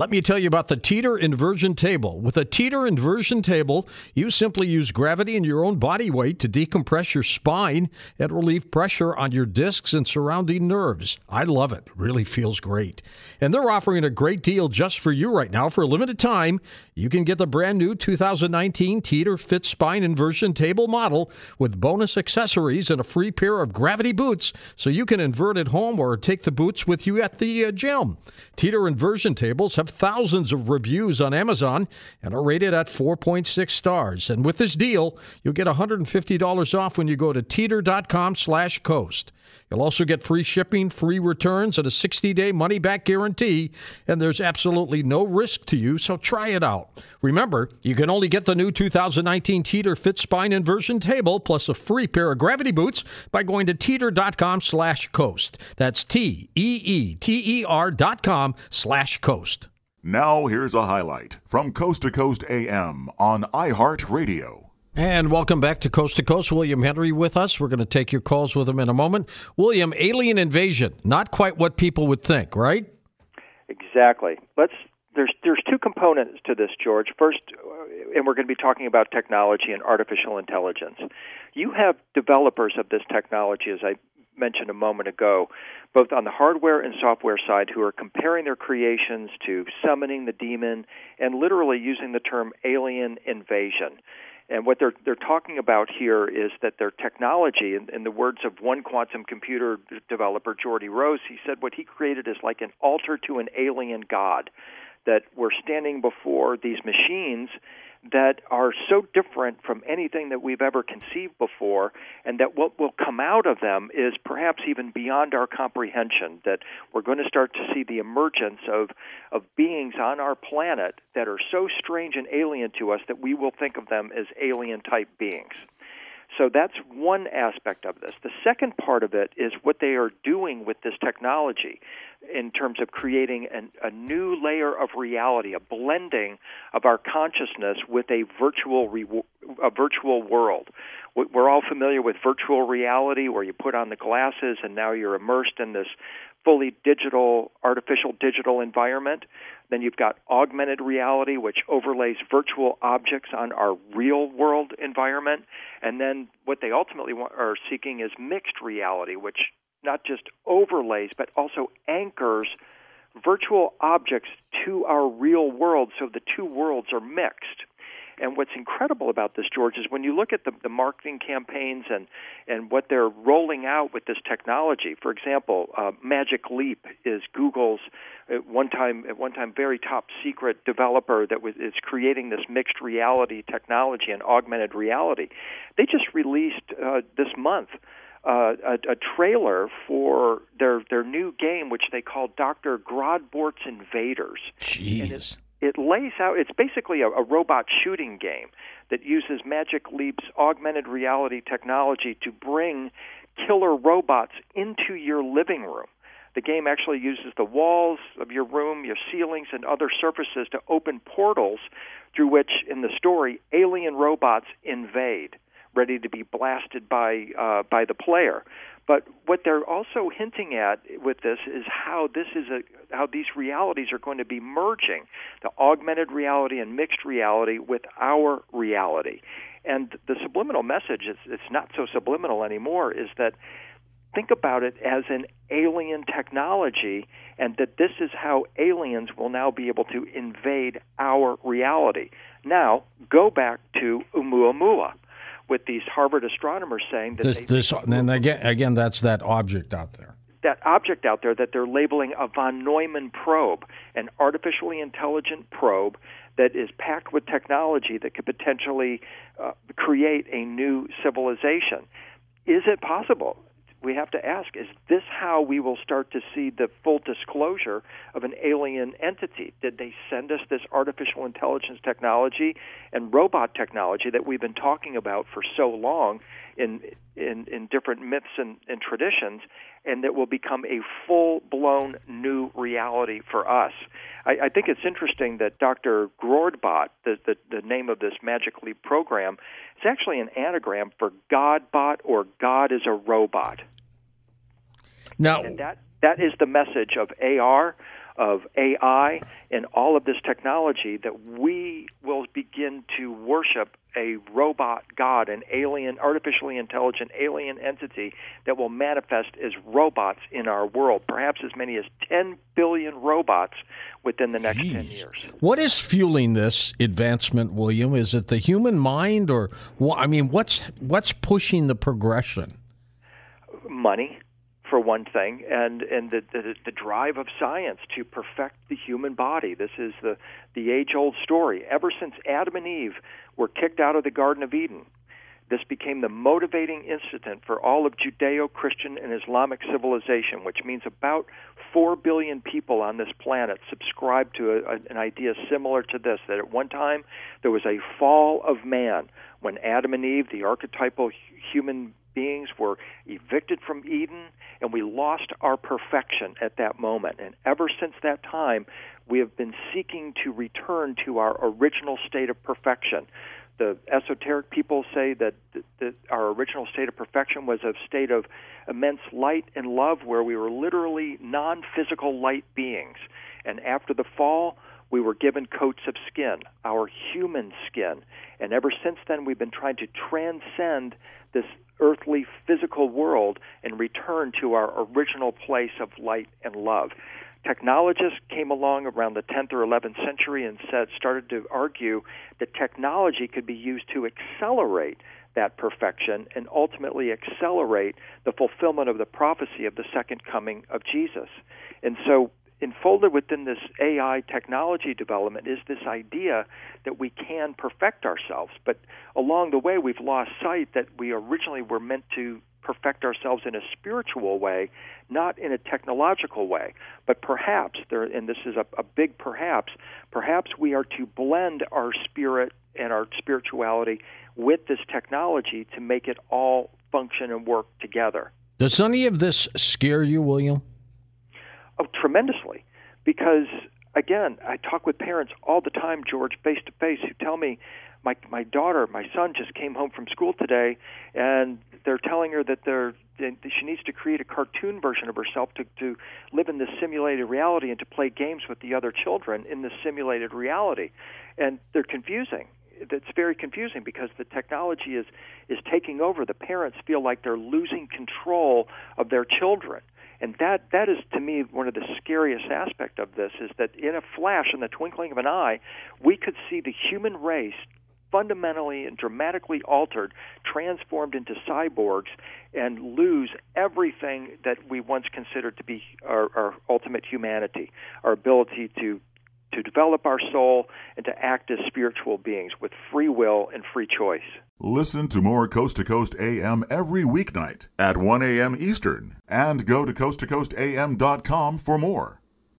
Let me tell you about the Teeter inversion table. With a Teeter inversion table, you simply use gravity and your own body weight to decompress your spine and relieve pressure on your discs and surrounding nerves. I love it. really feels great. And they're offering a great deal just for you right now. For a limited time, you can get the brand new 2019 Teeter Fit Spine Inversion Table model with bonus accessories and a free pair of gravity boots so you can invert at home or take the boots with you at the uh, gym. Teeter inversion tables have have thousands of reviews on Amazon and are rated at 4.6 stars. And with this deal, you'll get $150 off when you go to teeter.com slash coast. You'll also get free shipping, free returns, and a 60-day money-back guarantee, and there's absolutely no risk to you, so try it out. Remember, you can only get the new 2019 Teeter Fit Spine Inversion Table plus a free pair of gravity boots by going to teeter.com slash coast. That's T-E-E-T-E-R dot com slash coast. Now, here's a highlight from Coast to Coast AM on iHeartRadio. And welcome back to Coast to Coast. William Henry with us. We're going to take your calls with him in a moment. William, alien invasion, not quite what people would think, right? Exactly. Let's there's there's two components to this, George. First, uh, and we're going to be talking about technology and artificial intelligence. You have developers of this technology, as I mentioned a moment ago, both on the hardware and software side, who are comparing their creations to summoning the demon and literally using the term alien invasion. And what they're they're talking about here is that their technology, in, in the words of one quantum computer developer, Geordie Rose, he said what he created is like an altar to an alien god. That we're standing before these machines that are so different from anything that we've ever conceived before, and that what will come out of them is perhaps even beyond our comprehension. That we're going to start to see the emergence of, of beings on our planet that are so strange and alien to us that we will think of them as alien type beings. So that's one aspect of this. The second part of it is what they are doing with this technology in terms of creating an, a new layer of reality, a blending of our consciousness with a virtual re, a virtual world. We're all familiar with virtual reality, where you put on the glasses and now you're immersed in this fully digital, artificial digital environment. Then you've got augmented reality, which overlays virtual objects on our real world environment. And then what they ultimately want, are seeking is mixed reality, which not just overlays, but also anchors virtual objects to our real world so the two worlds are mixed. And what's incredible about this, George, is when you look at the, the marketing campaigns and, and what they're rolling out with this technology. For example, uh, Magic Leap is Google's at one time at one time very top secret developer that was is creating this mixed reality technology and augmented reality. They just released uh, this month. Uh, a, a trailer for their their new game, which they call Doctor Grordbort's Invaders. Jeez it lays out it's basically a, a robot shooting game that uses Magic Leap's augmented reality technology to bring killer robots into your living room. The game actually uses the walls of your room, your ceilings, and other surfaces to open portals through which, in the story, alien robots invade, ready to be blasted by uh, by the player. But what they're also hinting at with this is how this is a how these realities are going to be merging the augmented reality and mixed reality with our reality. And the subliminal message is it's not so subliminal anymore is that think about it as an alien technology and that this is how aliens will now be able to invade our reality. Now, go back to Oumuamua with these Harvard astronomers saying that this, this and again, again, that's that object out there. That object out there that they're labeling a von Neumann probe, an artificially intelligent probe that is packed with technology that could potentially uh, create a new civilization. Is it possible? We have to ask is this how we will start to see the full disclosure of an alien entity? Did they send us this artificial intelligence technology and robot technology that we've been talking about for so long in in, in different myths and, and traditions, and that will become a full blown new reality for us? I, I think it's interesting that Dr. Grodbot, the, the, the name of this Magic Leap program, is actually an anagram for Godbot or God is a robot. Now, and that that is the message of AR, of AI and all of this technology that we will begin to worship a robot god, an alien, artificially intelligent alien entity that will manifest as robots in our world, perhaps as many as 10 billion robots within the next Jeez. 10 years. What is fueling this advancement, William? Is it the human mind or I mean, what's what's pushing the progression? Money for one thing, and and the, the the drive of science to perfect the human body. This is the the age old story. Ever since Adam and Eve were kicked out of the Garden of Eden, this became the motivating incident for all of Judeo Christian and Islamic civilization, which means about 4 billion people on this planet subscribe to a, a, an idea similar to this that at one time there was a fall of man when Adam and Eve, the archetypal human beings were evicted from Eden, and we lost our perfection at that moment. And ever since that time, we have been seeking to return to our original state of perfection. The esoteric people say that, that our original state of perfection was a state of immense light and love where we were literally non physical light beings. And after the fall, we were given coats of skin, our human skin. And ever since then, we've been trying to transcend this earthly physical world and return to our original place of light and love. Technologists came along around the 10th or 11th century and said started to argue that technology could be used to accelerate that perfection and ultimately accelerate the fulfillment of the prophecy of the second coming of Jesus. And so enfolded within this AI technology development is this idea that we can perfect ourselves. But along the way, we've lost sight that we originally were meant to perfect ourselves in a spiritual way, not in a technological way. But perhaps, there, and this is a, a big perhaps, perhaps we are to blend our spirit and our spirituality with this technology to make it all function and work together. Does any of this scare you, William? Oh, tremendously. Because, again, I talk with parents all the time, George, face to face, who tell me, my my daughter, my son just came home from school today, and they're telling her that they're that she needs to create a cartoon version of herself to to live in this simulated reality and to play games with the other children in this simulated reality, and they're confusing. It's very confusing because the technology is is taking over. The parents feel like they're losing control of their children and that that is to me one of the scariest aspect of this is that in a flash in the twinkling of an eye we could see the human race fundamentally and dramatically altered transformed into cyborgs and lose everything that we once considered to be our, our ultimate humanity our ability to to develop our soul and to act as spiritual beings with free will and free choice. Listen to more Coast to Coast AM every weeknight at 1 a.m. Eastern and go to coasttocoastam.com for more.